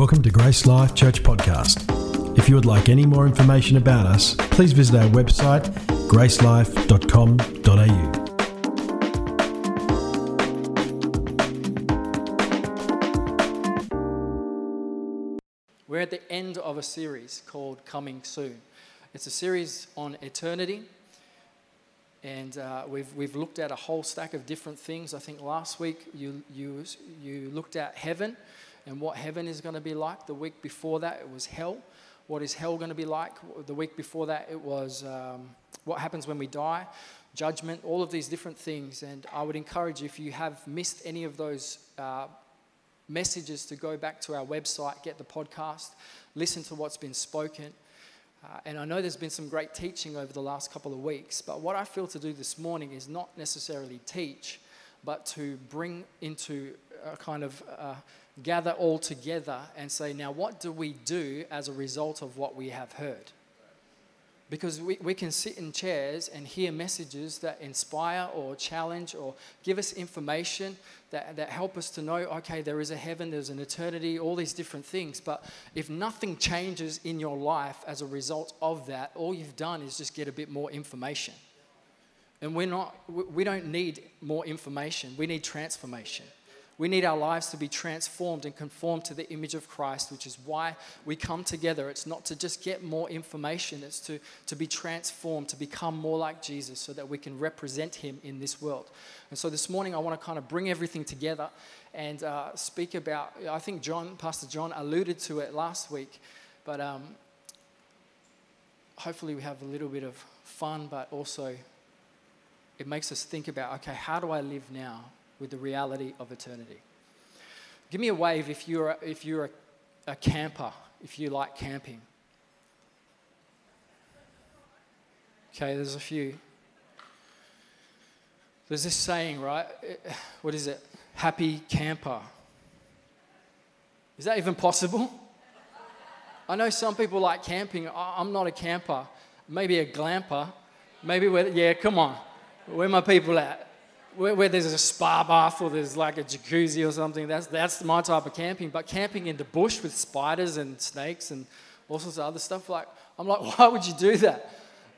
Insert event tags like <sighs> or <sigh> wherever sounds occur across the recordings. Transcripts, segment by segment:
Welcome to Grace Life Church Podcast. If you would like any more information about us, please visit our website gracelife.com.au. We're at the end of a series called Coming Soon. It's a series on eternity, and uh, we've, we've looked at a whole stack of different things. I think last week you, you, you looked at heaven and what heaven is going to be like. The week before that, it was hell. What is hell going to be like? The week before that, it was um, what happens when we die, judgment, all of these different things. And I would encourage you, if you have missed any of those uh, messages, to go back to our website, get the podcast, listen to what's been spoken. Uh, and I know there's been some great teaching over the last couple of weeks, but what I feel to do this morning is not necessarily teach, but to bring into a kind of uh, gather all together and say, now what do we do as a result of what we have heard? Because we, we can sit in chairs and hear messages that inspire or challenge or give us information that, that help us to know, okay, there is a heaven, there's an eternity, all these different things. But if nothing changes in your life as a result of that, all you've done is just get a bit more information. And we're not, we don't need more information, we need transformation. We need our lives to be transformed and conformed to the image of Christ, which is why we come together. It's not to just get more information, it's to, to be transformed, to become more like Jesus so that we can represent Him in this world. And so this morning, I want to kind of bring everything together and uh, speak about, I think John, Pastor John alluded to it last week, but um, hopefully we have a little bit of fun, but also it makes us think about okay, how do I live now? With the reality of eternity. Give me a wave if you're, a, if you're a, a camper, if you like camping. Okay, there's a few. There's this saying, right? <sighs> What is it? Happy camper. Is that even possible? I know some people like camping. I'm not a camper. Maybe a glamper. Maybe, yeah, come on. Where my people at? Where, where, there's a spa bath or there's like a jacuzzi or something. That's, that's my type of camping. But camping in the bush with spiders and snakes and all sorts of other stuff, like, I'm like, <laughs> why would you do that?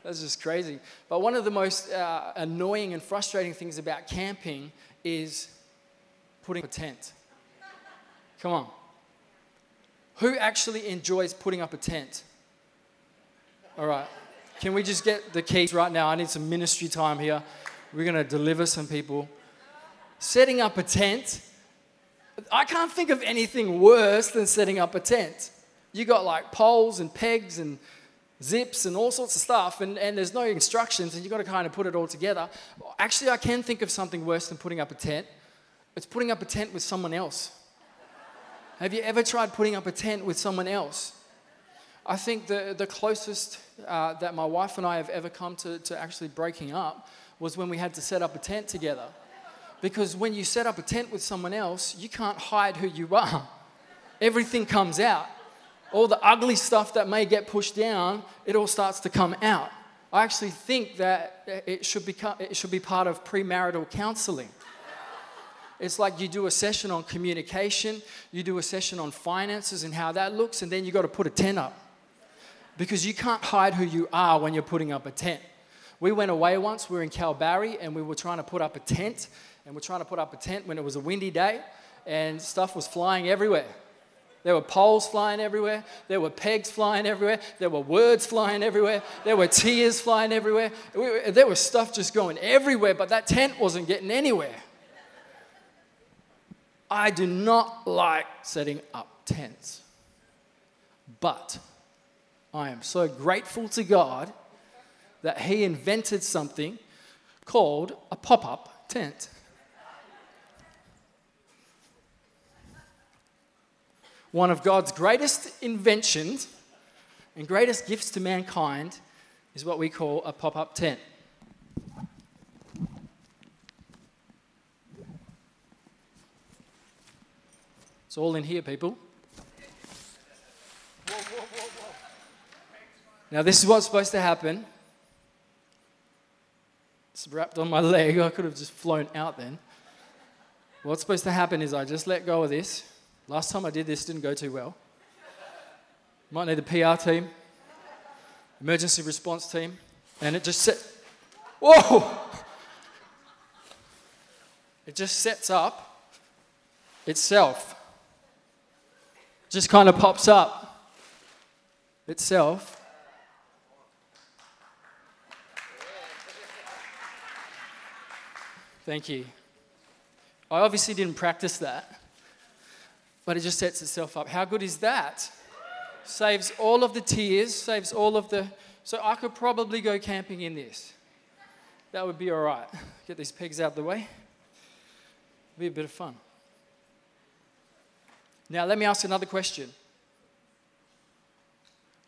That's just crazy. But one of the most uh, annoying and frustrating things about camping is putting a tent. Come on. Who actually enjoys putting up a tent? All right. Can we just get the keys right now? I need some ministry time here. We're going to deliver some people. Setting up a tent. I can't think of anything worse than setting up a tent. You got like poles and pegs and zips and all sorts of stuff, and, and there's no instructions, and you've got to kind of put it all together. Actually, I can think of something worse than putting up a tent. It's putting up a tent with someone else. Have you ever tried putting up a tent with someone else? I think the, the closest uh, that my wife and I have ever come to, to actually breaking up was when we had to set up a tent together. Because when you set up a tent with someone else, you can't hide who you are. Everything comes out. All the ugly stuff that may get pushed down, it all starts to come out. I actually think that it should, become, it should be part of premarital counseling. It's like you do a session on communication, you do a session on finances and how that looks, and then you got to put a tent up. Because you can't hide who you are when you're putting up a tent. We went away once, we were in Kalbarri, and we were trying to put up a tent. And we're trying to put up a tent when it was a windy day, and stuff was flying everywhere. There were poles flying everywhere. There were pegs flying everywhere. There were words flying everywhere. There were tears flying everywhere. There was stuff just going everywhere, but that tent wasn't getting anywhere. I do not like setting up tents. But I am so grateful to God that he invented something called a pop up tent. One of God's greatest inventions and greatest gifts to mankind is what we call a pop up tent. It's all in here, people. Now, this is what's supposed to happen it's wrapped on my leg. I could have just flown out then. What's supposed to happen is I just let go of this. Last time I did this didn't go too well. Might need a PR team, emergency response team, and it just set. Whoa! It just sets up itself. Just kind of pops up itself. Thank you. I obviously didn't practice that, but it just sets itself up. How good is that? Saves all of the tears, saves all of the. So I could probably go camping in this. That would be all right. Get these pegs out of the way. Be a bit of fun. Now, let me ask another question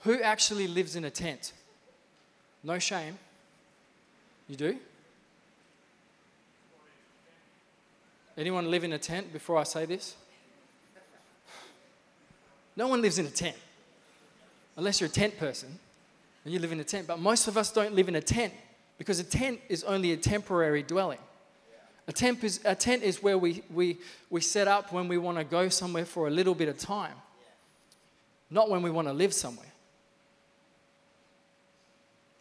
Who actually lives in a tent? No shame. You do? Anyone live in a tent before I say this? No one lives in a tent. Unless you're a tent person and you live in a tent. But most of us don't live in a tent because a tent is only a temporary dwelling. A tent is, a tent is where we, we, we set up when we want to go somewhere for a little bit of time, not when we want to live somewhere.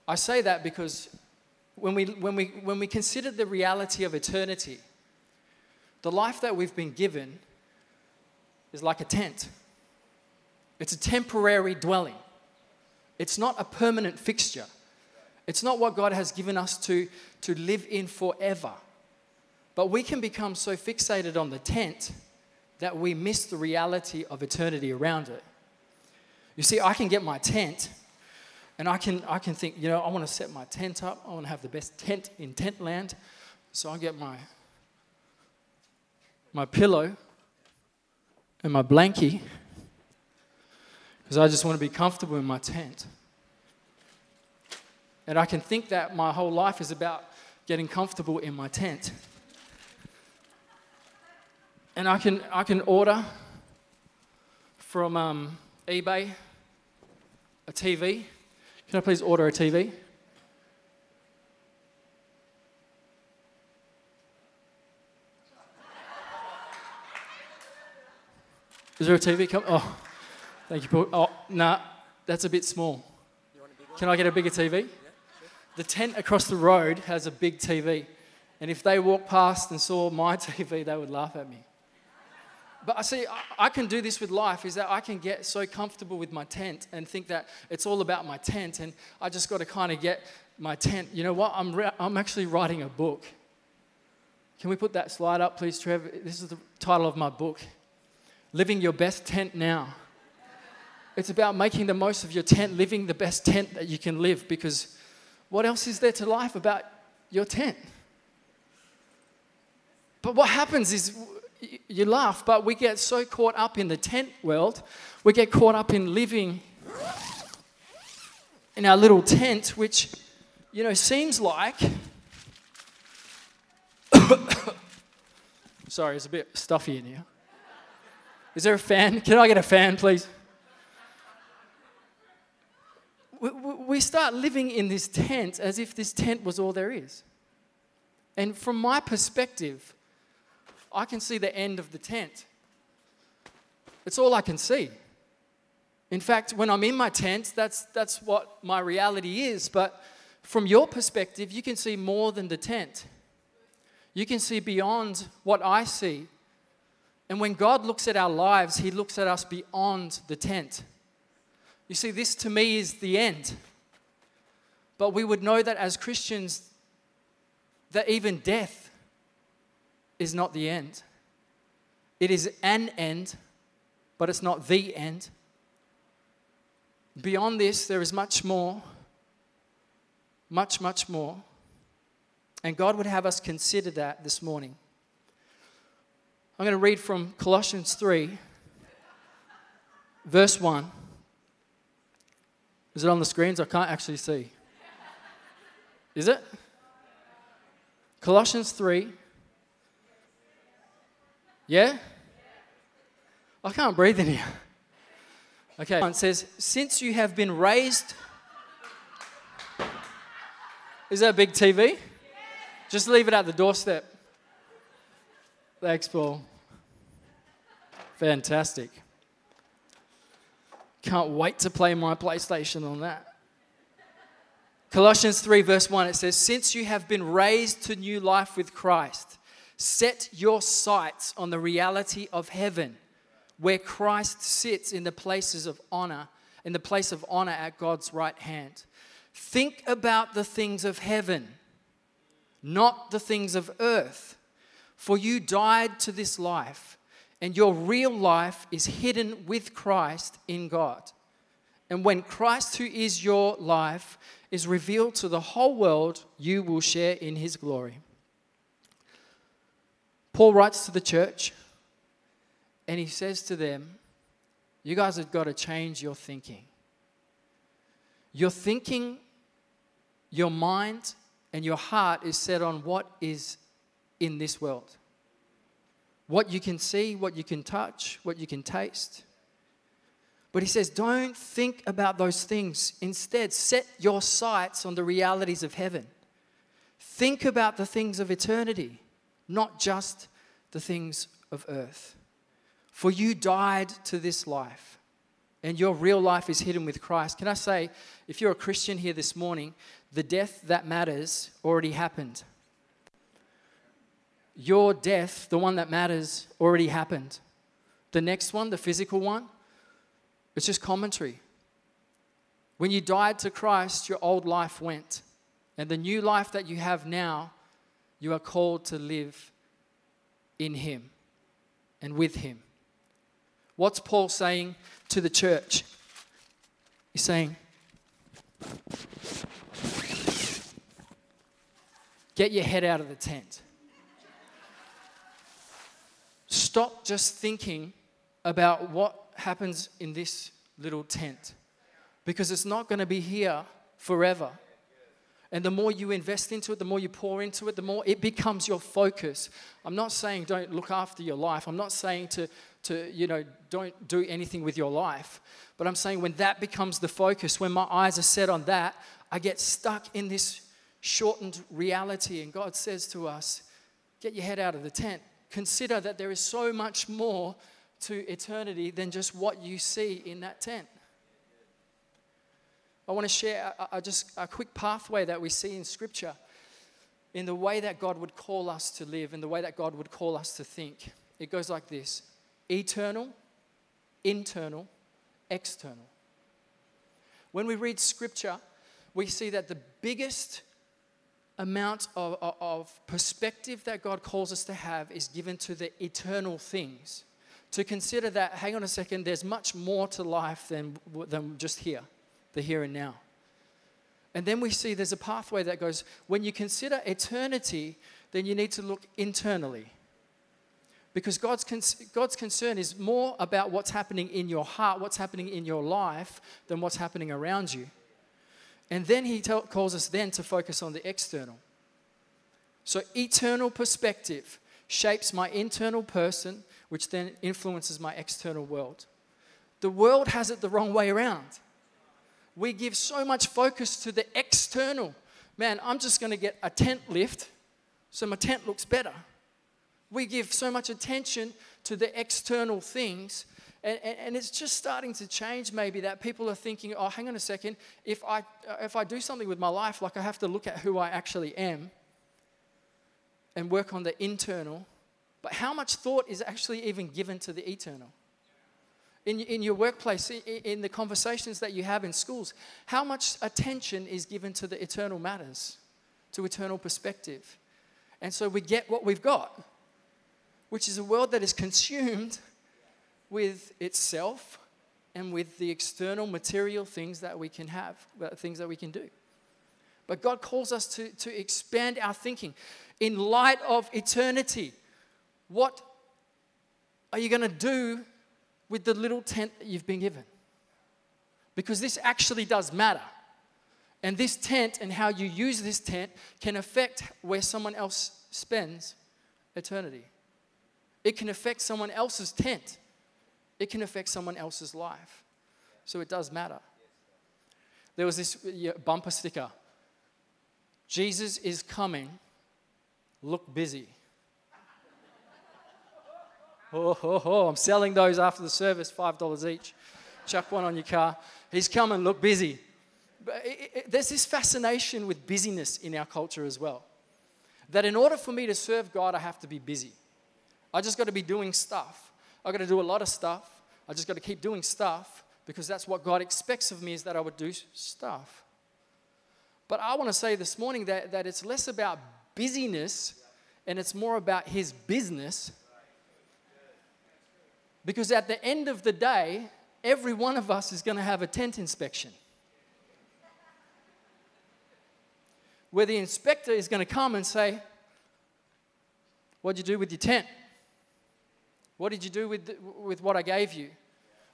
I say that because when we, when we, when we consider the reality of eternity, the life that we've been given is like a tent. It's a temporary dwelling. It's not a permanent fixture. It's not what God has given us to, to live in forever. But we can become so fixated on the tent that we miss the reality of eternity around it. You see, I can get my tent and I can, I can think, you know, I want to set my tent up. I want to have the best tent in tent land. So I get my my pillow and my blankie because I just want to be comfortable in my tent. And I can think that my whole life is about getting comfortable in my tent. And I can, I can order from um, eBay a TV. Can I please order a TV? Is there a TV coming? Oh, thank you, Paul. Oh, nah, that's a bit small. Can I get a bigger TV? The tent across the road has a big TV. And if they walked past and saw my <laughs> TV, they would laugh at me. But I see, I, I can do this with life is that I can get so comfortable with my tent and think that it's all about my tent. And I just got to kind of get my tent. You know what? I'm, re- I'm actually writing a book. Can we put that slide up, please, Trevor? This is the title of my book living your best tent now. It's about making the most of your tent, living the best tent that you can live because what else is there to life about your tent? But what happens is you laugh, but we get so caught up in the tent world, we get caught up in living in our little tent, which, you know, seems like. <coughs> Sorry, it's a bit stuffy in here. Is there a fan? Can I get a fan, please? We start living in this tent as if this tent was all there is. And from my perspective, I can see the end of the tent. It's all I can see. In fact, when I'm in my tent, that's, that's what my reality is. But from your perspective, you can see more than the tent. You can see beyond what I see. And when God looks at our lives, He looks at us beyond the tent. You see, this to me is the end. But we would know that as Christians, that even death is not the end. It is an end, but it's not the end. Beyond this, there is much more, much, much more. And God would have us consider that this morning. I'm going to read from Colossians 3, verse 1. Is it on the screens? I can't actually see. Is it? Colossians 3. Yeah? I can't breathe in here. Okay, it says, Since you have been raised. Is that a big TV? Just leave it at the doorstep. Thanks, Paul. Fantastic. Can't wait to play my PlayStation on that. Colossians 3, verse 1, it says, Since you have been raised to new life with Christ, set your sights on the reality of heaven, where Christ sits in the places of honor, in the place of honor at God's right hand. Think about the things of heaven, not the things of earth. For you died to this life, and your real life is hidden with Christ in God. And when Christ, who is your life, is revealed to the whole world, you will share in his glory. Paul writes to the church and he says to them, You guys have got to change your thinking. Your thinking, your mind, and your heart is set on what is in this world. What you can see, what you can touch, what you can taste. But he says, don't think about those things. Instead, set your sights on the realities of heaven. Think about the things of eternity, not just the things of earth. For you died to this life, and your real life is hidden with Christ. Can I say, if you're a Christian here this morning, the death that matters already happened. Your death, the one that matters, already happened. The next one, the physical one, it's just commentary. When you died to Christ, your old life went. And the new life that you have now, you are called to live in Him and with Him. What's Paul saying to the church? He's saying, Get your head out of the tent. Stop just thinking about what happens in this little tent because it's not going to be here forever. And the more you invest into it, the more you pour into it, the more it becomes your focus. I'm not saying don't look after your life. I'm not saying to, to you know, don't do anything with your life. But I'm saying when that becomes the focus, when my eyes are set on that, I get stuck in this shortened reality. And God says to us, get your head out of the tent. Consider that there is so much more to eternity than just what you see in that tent. I want to share a, a, just a quick pathway that we see in Scripture in the way that God would call us to live, in the way that God would call us to think. It goes like this eternal, internal, external. When we read Scripture, we see that the biggest amount of, of, perspective that God calls us to have is given to the eternal things to consider that, hang on a second, there's much more to life than, than just here, the here and now. And then we see there's a pathway that goes, when you consider eternity, then you need to look internally. Because God's, con- God's concern is more about what's happening in your heart, what's happening in your life, than what's happening around you. And then He calls us then to focus on the external. So, eternal perspective shapes my internal person, which then influences my external world. The world has it the wrong way around. We give so much focus to the external. Man, I'm just going to get a tent lift so my tent looks better. We give so much attention to the external things and, and, and, it's just starting to change maybe that people are thinking oh hang on a second if I, uh, if I do something with my life like i have to look at who i actually am and work on the internal but how much thought is actually even given to the eternal? In, in your workplace, in, in the conversations that you have in schools, how much attention is given to the eternal matters, to eternal perspective? And so we get what we've got, which is a world that is consumed with itself and with the external material things that we can have, things that we can do. But God calls us to, to expand our thinking in light of eternity. What are you going to do with the little tent that you've been given? Because this actually does matter. And this tent and how you use this tent can affect where someone else spends eternity. It can affect someone else's tent, it can affect someone else's life. So it does matter. There was this bumper sticker Jesus is coming, look busy. <laughs> Oh, oh, oh, I'm selling those after the service, $5 each. chuck one on your car. He's coming, look busy. But it, it, there's this fascination with busyness in our culture as well. That in order for me to serve God, I have to be busy. I just got to be doing stuff. I got to do a lot of stuff. I just got to keep doing stuff because that's what God expects of me is that I would do stuff. But I want to say this morning that, that it's less about busyness and it's more about His business. Because at the end of the day, every one of us is going to have a tent inspection. Where the inspector is going to come and say, What'd you do with your tent? What did you do with, the, with what I gave you?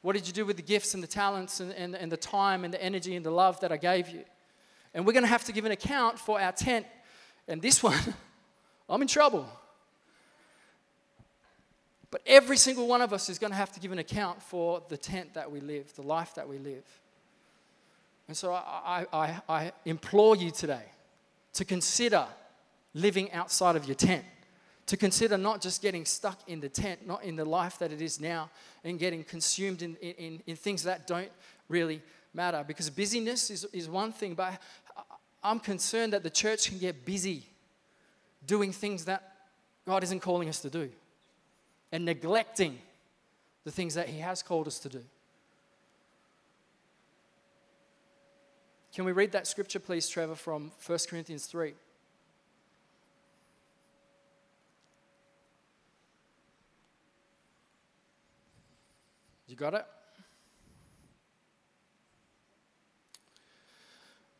What did you do with the gifts and the talents and, and, and the time and the energy and the love that I gave you? And we're going to have to give an account for our tent. And this <laughs> one, I'm in trouble. But every single one of us is going to have to give an account for the tent that we live, the life that we live. And so I, I, I implore you today to consider living outside of your tent, to consider not just getting stuck in the tent, not in the life that it is now, and getting consumed in, in, in things that don't really matter. Because busyness is, is one thing, but I'm concerned that the church can get busy doing things that God isn't calling us to do and neglecting the things that He has called us to do. Can we read that scripture, please, Trevor, from 1 Corinthians 3? Got it?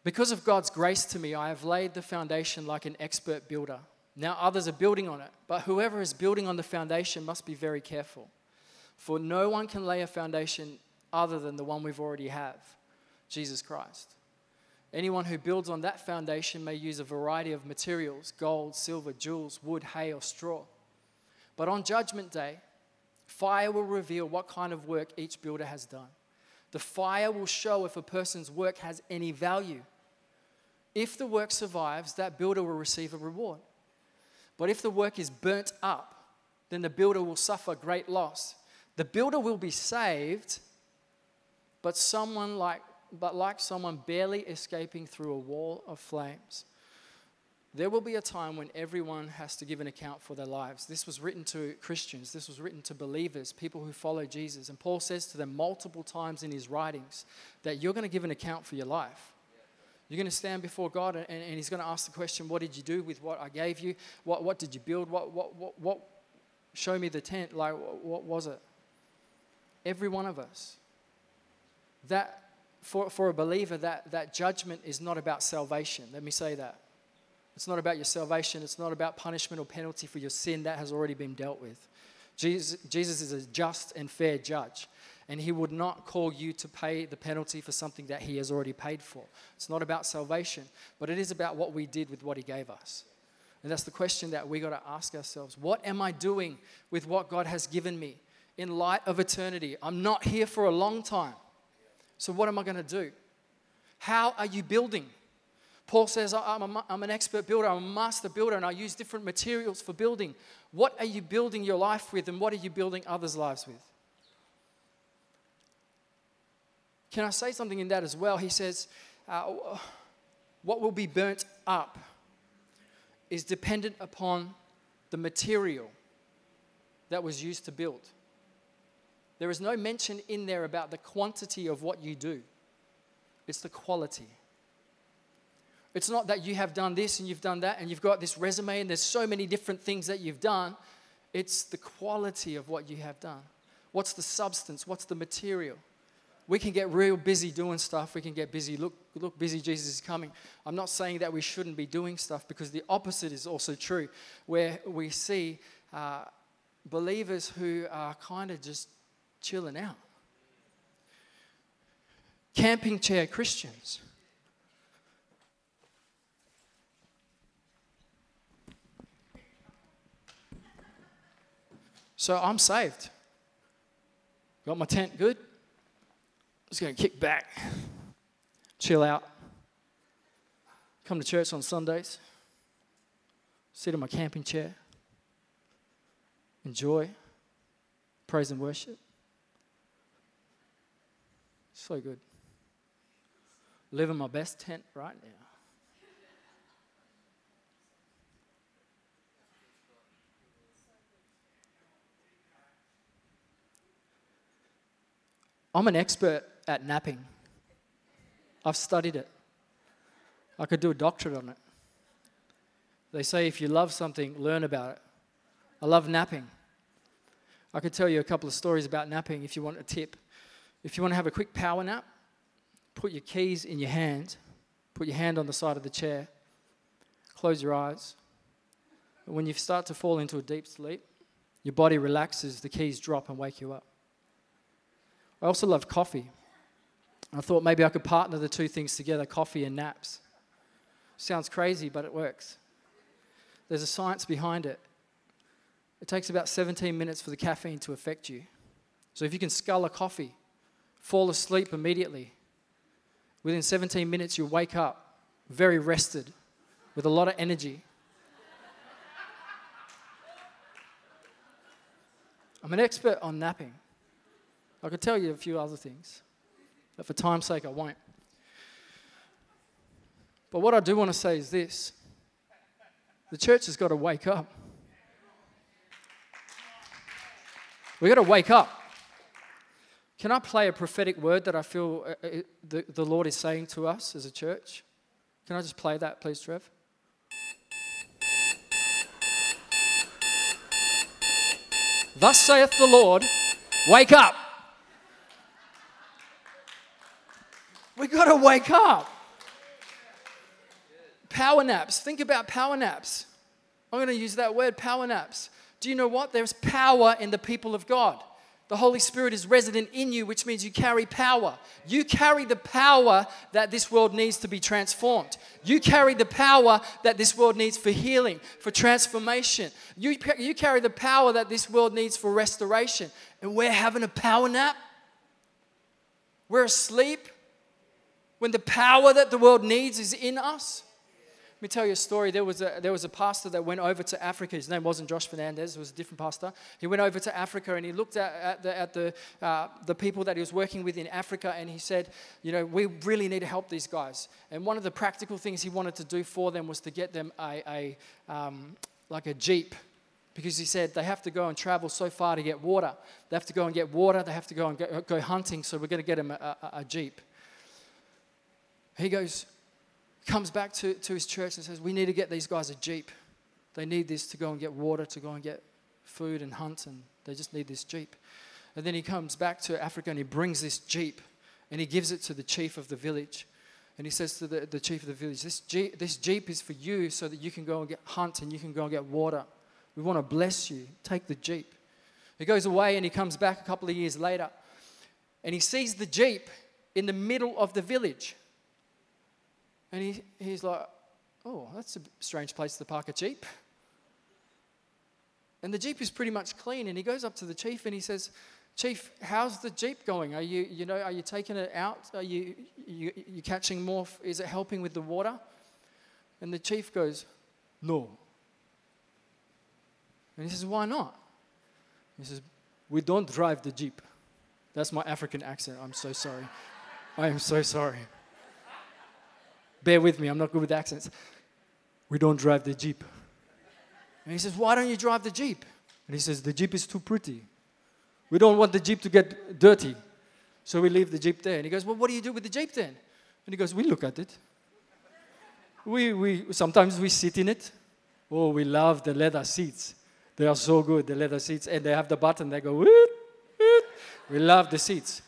Because of God's grace to me, I have laid the foundation like an expert builder. Now others are building on it, but whoever is building on the foundation must be very careful. For no one can lay a foundation other than the one we've already have, Jesus Christ. Anyone who builds on that foundation may use a variety of materials gold, silver, jewels, wood, hay, or straw. But on Judgment Day, fire will reveal what kind of work each builder has done. The fire will show if a person's work has any value. If the work survives, that builder will receive a reward. But if the work is burnt up, then the builder will suffer great loss. The builder will be saved, but someone like but like someone barely escaping through a wall of flames. There will be a time when everyone has to give an account for their lives. This was written to Christians, this was written to believers, people who follow Jesus. And Paul says to them multiple times in his writings that you're going to give an account for your life. You're going to stand before God and, and He's going to ask the question, What did you do with what I gave you? What, what did you build? What, what, what, what? Show me the tent. Like, what, what was it? Every one of us. That, for, for a believer, that, that judgment is not about salvation. Let me say that. It's not about your salvation. It's not about punishment or penalty for your sin that has already been dealt with. Jesus, Jesus is a just and fair judge and He would not call you to pay the penalty for something that He has already paid for. It's not about salvation, but it is about what we did with what He gave us. And that's the question that we got to ask ourselves What am I doing with what God has given me in light of eternity? I'm not here for a long time. So, what am I going to do? How are you building? Paul says, I'm, a, I'm, an expert builder, I'm a master builder, and I use different materials for building. What are you building your life with, and what are you building others' lives with? Can I say something in that as well? He says, uh, what will be burnt up is dependent upon the material that was used to build. There is no mention in there about the quantity of what you do, it's the quality. It's not that you have done this and you've done that and you've got this resume and there's so many different things that you've done. It's the quality of what you have done. What's the substance? What's the material? we can get real busy doing stuff. We can get busy. Look, look, busy, Jesus is coming. I'm not saying that we shouldn't be doing stuff because the opposite is also true, where we see uh, believers who are kind of just chilling out. Camping chair Christians. So I'm saved. Got my tent good just going to kick back, chill out, come to church on Sundays, sit in my camping chair, enjoy praise and worship. So good. Living my best tent right now. I'm an expert at napping. I've studied it. I could do a doctorate on it. They say if you love something, learn about it. I love napping. I could tell you a couple of stories about napping if you want a tip. If you want to have a quick power nap, put your keys in your hand, put your hand on the side of the chair, close your eyes. when you start to fall into a deep sleep, your body relaxes, the keys drop and wake you up. I also love coffee. I thought maybe I could partner the two things together coffee and naps. Sounds crazy, but it works. There's a science behind it. It takes about 17 minutes for the caffeine to affect you. So if you can scull a coffee, fall asleep immediately, within 17 minutes you wake up very rested with a lot of energy. I'm an expert on napping. I could tell you a few other things, but for time's sake, I won't. But what I do want to say is this the church has got to wake up. We've got to wake up. Can I play a prophetic word that I feel uh, uh, the, the Lord is saying to us as a church? Can I just play that, please, Trev? Thus saith the Lord, wake up. We got to wake up. Power naps. Think about power naps. I'm going to use that word, power naps. Do you know what? There's power in the people of God. The Holy Spirit is resident in you, which means you carry power. You carry the power that this world needs to be transformed. You carry the power that this world needs for healing, for transformation. You, you carry the power that this world needs for restoration. And we're having a power nap. We're asleep when the power that the world needs is in us. Let me tell you a story. There was a, there was a pastor that went over to Africa. His name wasn't Josh Fernandez, it was a different pastor. He went over to Africa and he looked at, at, the, at the, uh, the people that he was working with in Africa and he said, You know, we really need to help these guys. And one of the practical things he wanted to do for them was to get them a, a um, like a Jeep because he said they have to go and travel so far to get water. They have to go and get water, they have to go and go, hunting, so we're going to get them a, a, a Jeep. He goes, comes back to, to his church and says, We need to get these guys a Jeep. They need this to go and get water, to go and get food and hunt, and they just need this Jeep. And then he comes back to Africa and he brings this Jeep and he gives it to the chief of the village. And he says to the, the chief of the village, this Jeep, this Jeep is for you so that you can go and get hunt and you can go and get water. We want to bless you. Take the Jeep. He goes away and he comes back a couple of years later and he sees the Jeep in the middle of the village. And he, he's like, oh, that's a strange place to park a Jeep. And the Jeep is pretty much clean. And he goes up to the chief and he says, Chief, how's the Jeep going? Are you, you know, are you taking it out? Are you, you, you catching more? Is it helping with the water? And the chief goes, No. And he says, Why not? He says, We don't drive the Jeep. That's my African accent. I'm so sorry. I am so sorry. Bear with me, I'm not good with accents. We don't drive the Jeep. And he says, Why don't you drive the Jeep? And he says, The Jeep is too pretty. We don't want the Jeep to get dirty. So we leave the Jeep there. And he goes, Well, what do you do with the Jeep then? And he goes, We look at it. We, we, sometimes we sit in it. Oh, we love the leather seats. They are so good, the leather seats. And they have the button, they go. We love the seats.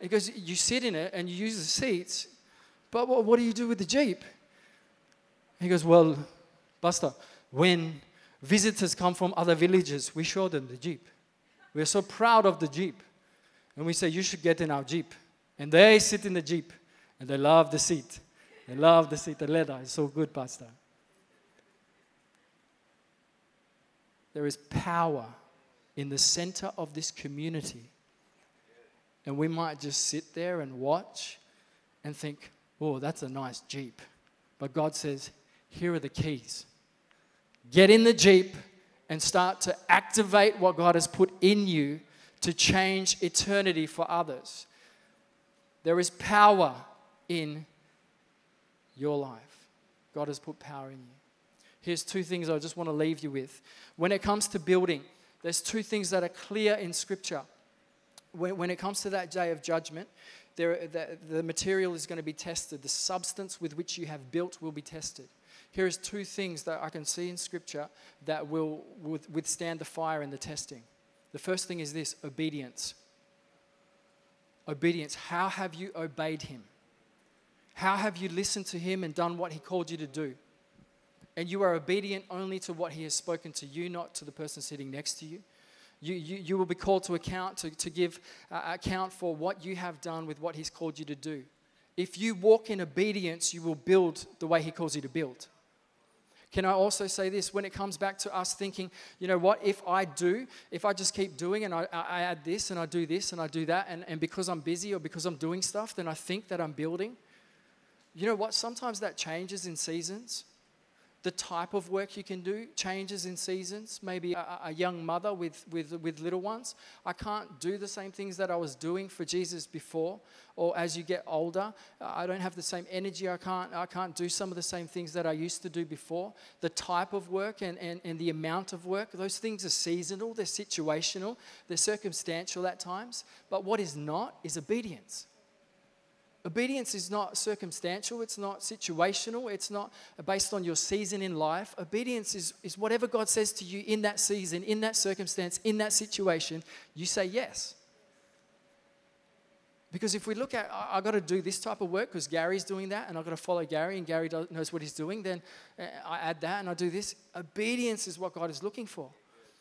He goes, You sit in it and you use the seats but what, what do you do with the Jeep? He goes, Well, Buster, when visitors come from other villages, we show them the Jeep. We're so proud of the Jeep. And we say, You should get in our Jeep. And they sit in the Jeep and they love the seat. They love the seat, the leather. It's so good, Pastor. There is power in the center of this community. And we might just sit there and watch and think, oh, that's a nice Jeep. But God says, here are the keys. Get in the Jeep and start to activate what God has put in you to change eternity for others. There is power in your life. God has put power in you. Here's two things I just want to leave you with. When it comes to building, there's two things that are clear in Scripture. When, when it comes to that day of judgment, there, the, the material is going to be tested. The substance with which you have built will be tested. Here's two things that I can see in Scripture that will withstand the fire and the testing. The first thing is this obedience. Obedience. How have you obeyed Him? How have you listened to Him and done what He called you to do? And you are obedient only to what He has spoken to you, not to the person sitting next to you. You, you, you will be called to account, to, to give uh, account for what you have done with what He's called you to do. If you walk in obedience, you will build the way He calls you to build. Can I also say this when it comes back to us thinking, you know what, if I do, if I just keep doing and I, I add this and I do this and I do that, and, and because I'm busy or because I'm doing stuff, then I think that I'm building. You know what? Sometimes that changes in seasons the type of work you can do changes in seasons. Maybe a, a, young mother with, with, with little ones. I can't do the same things that I was doing for Jesus before. Or as you get older, I don't have the same energy. I can't, I can't do some of the same things that I used to do before. The type of work and, and, and the amount of work, those things are seasonal, they're situational, they're circumstantial at times. But what is not is obedience. Obedience is not circumstantial, it's not situational, it's not based on your season in life. Obedience is, is whatever God says to you in that season, in that circumstance, in that situation, you say yes. Because if we look at, I, have got to do this type of work because Gary's doing that and I've got to follow Gary and Gary knows what he's doing, then uh, I add that and I do this. Obedience is what God is looking for.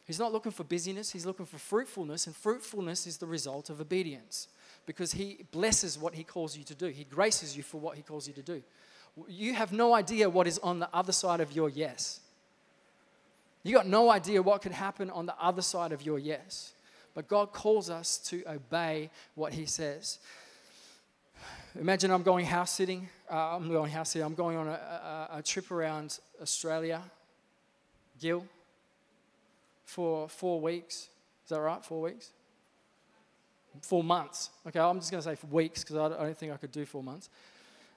He's not looking for busyness, He's looking for fruitfulness, and fruitfulness is the result of obedience because He blesses what He calls you to do. He graces you for what He calls you to do. You have no idea what is on the other side of your yes. You got no idea what could happen on the other side of your yes. But God calls us to obey what He says. Imagine I'm going house sitting. Uh, I'm going house sitting. I'm going on a, a, a trip around Australia, Gil, for four weeks. Is that right? Four weeks? Four months. Okay, I'm just going to say for weeks because I don't think I could do four months.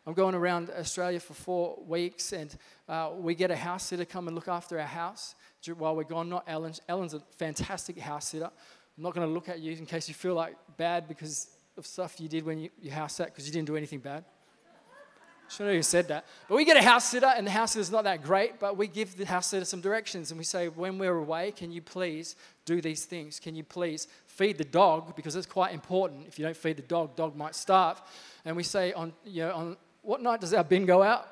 I'm going around Australia for four weeks, and uh, we get a house sitter come and look after our house while we're gone. Not Ellen. Ellen's a fantastic house sitter. I'm not going to look at you in case you feel like bad because of stuff you did when you, you house sat because you didn't do anything bad. Should have said that. But we get a house sitter, and the house sitter's not that great, but we give the house sitter some directions, and we say, when we're away, can you please do these things? Can you please feed the dog? Because it's quite important. If you don't feed the dog, dog might starve. And we say, on, you know, on what night does our bin go out?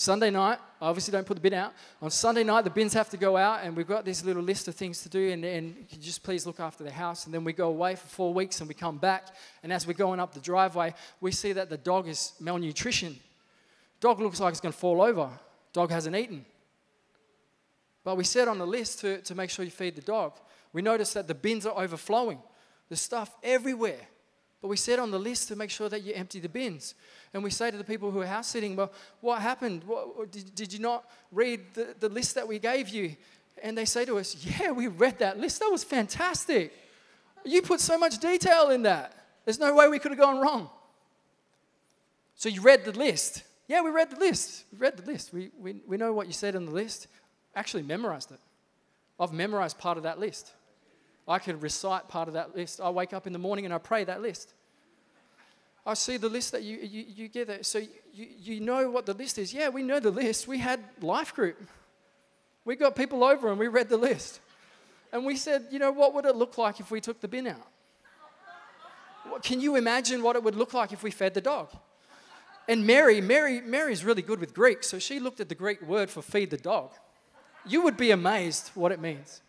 Sunday night, I obviously don't put the bin out. On Sunday night, the bins have to go out, and we've got this little list of things to do, and, and just please look after the house. And then we go away for four weeks, and we come back, and as we're going up the driveway, we see that the dog is malnutrition. Dog looks like it's going to fall over. Dog hasn't eaten. But we said on the list to, to make sure you feed the dog. We noticed that the bins are overflowing. There's stuff everywhere. But we said on the list to make sure that you empty the bins. And we say to the people who are house sitting, Well, what happened? What, did, did you not read the, the list that we gave you? And they say to us, Yeah, we read that list. That was fantastic. You put so much detail in that. There's no way we could have gone wrong. So you read the list. Yeah, we read the list. We read the list. We, we, we know what you said in the list. Actually, memorized it. I've memorized part of that list. I could recite part of that list. I wake up in the morning and I pray that list. I see the list that you, you, you get there. So you, you know what the list is. Yeah, we know the list. We had life group. We got people over and we read the list. And we said, you know, what would it look like if we took the bin out? Can you imagine what it would look like if we fed the dog? And Mary, Mary, Mary's really good with Greek, so she looked at the Greek word for feed the dog. You would be amazed what it means.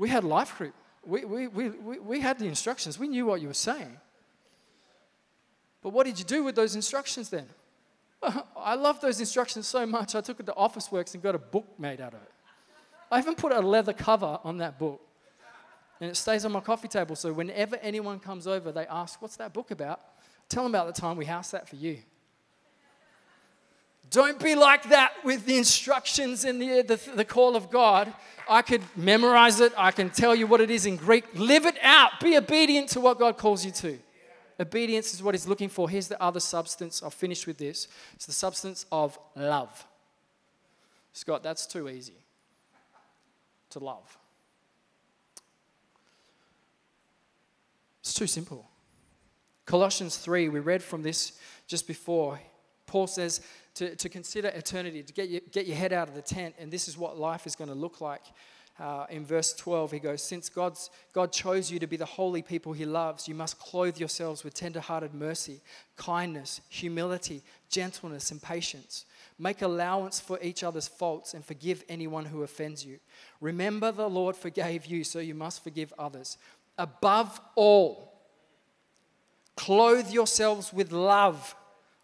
We had life group. We, we, we, we, had the instructions. We knew what you were saying. But what did you do with those instructions then? <laughs> I love those instructions so much, I took it to Officeworks and got a book made out of it. I even put a leather cover on that book. And it stays on my coffee table, so whenever anyone comes over, they ask, What's that book about? Tell them about the time we house that for you. Don't be like that with the instructions and the, the, the, call of God. I could memorize it, I can tell you what it is in Greek. Live it out. Be obedient to what God calls you to. Obedience is what he's looking for. Here's the other substance. I'll finish with this. It's the substance of love. Scott, that's too easy to love. It's too simple. Colossians 3, we read from this just before. Paul says to, to consider eternity, to get, you, get your head out of the tent, and this is what life is going to look like. Uh, in verse 12, he goes, Since God's, God chose you to be the holy people he loves, you must clothe yourselves with tender-hearted mercy, kindness, humility, gentleness, and patience. Make allowance for each other's faults and forgive anyone who offends you. Remember, the Lord forgave you, so you must forgive others. Above all, clothe yourselves with love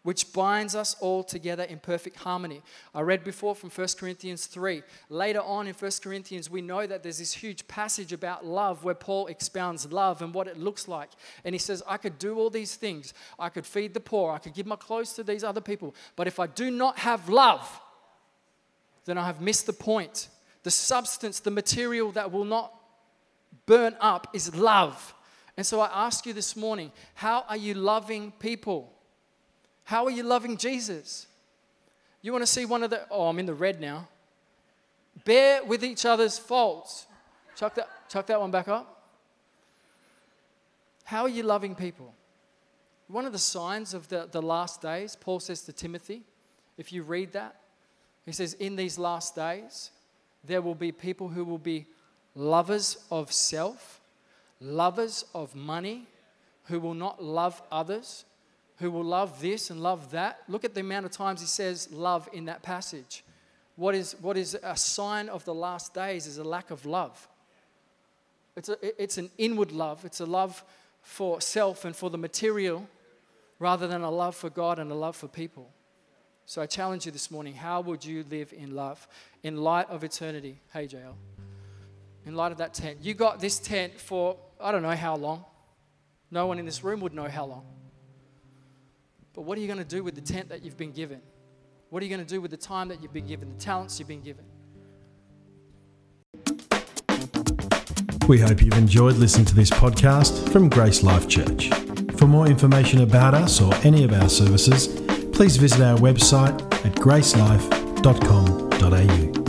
which binds us all together in perfect harmony. I read before from 1 Corinthians 3. Later on in 1 Corinthians, we know that there's this huge passage about love where Paul expounds love and what it looks like. And he says, I could do all these things. I could feed the poor. I could give my clothes to these other people. But if I do not have love, then I have missed the point. The substance, the material that will not burn up is love. And so I ask you this morning, how are you loving people? How are you loving Jesus? You want to see one of the, oh, I'm in the red now. Bear with each other's faults. Chuck that, chuck that one back up. How are you loving people? One of the signs of the, the last days, Paul says to Timothy, if you read that, he says, In these last days, there will be people who will be lovers of self, lovers of money, who will not love others, who will love this and love that. Look at the amount of times he says love in that passage. What is, what is a sign of the last days is a lack of love. It's, a, it's an inward love, it's a love for self and for the material rather than a love for God and a love for people. So I challenge you this morning how would you live in love in light of eternity? Hey, JL. In light of that tent. You got this tent for I don't know how long. No one in this room would know how long. But what are you going to do with the tent that you've been given? What are you going to do with the time that you've been given, the talents you've been given? We hope you've enjoyed listening to this podcast from Grace Life Church. For more information about us or any of our services, please visit our website at gracelife.com.au.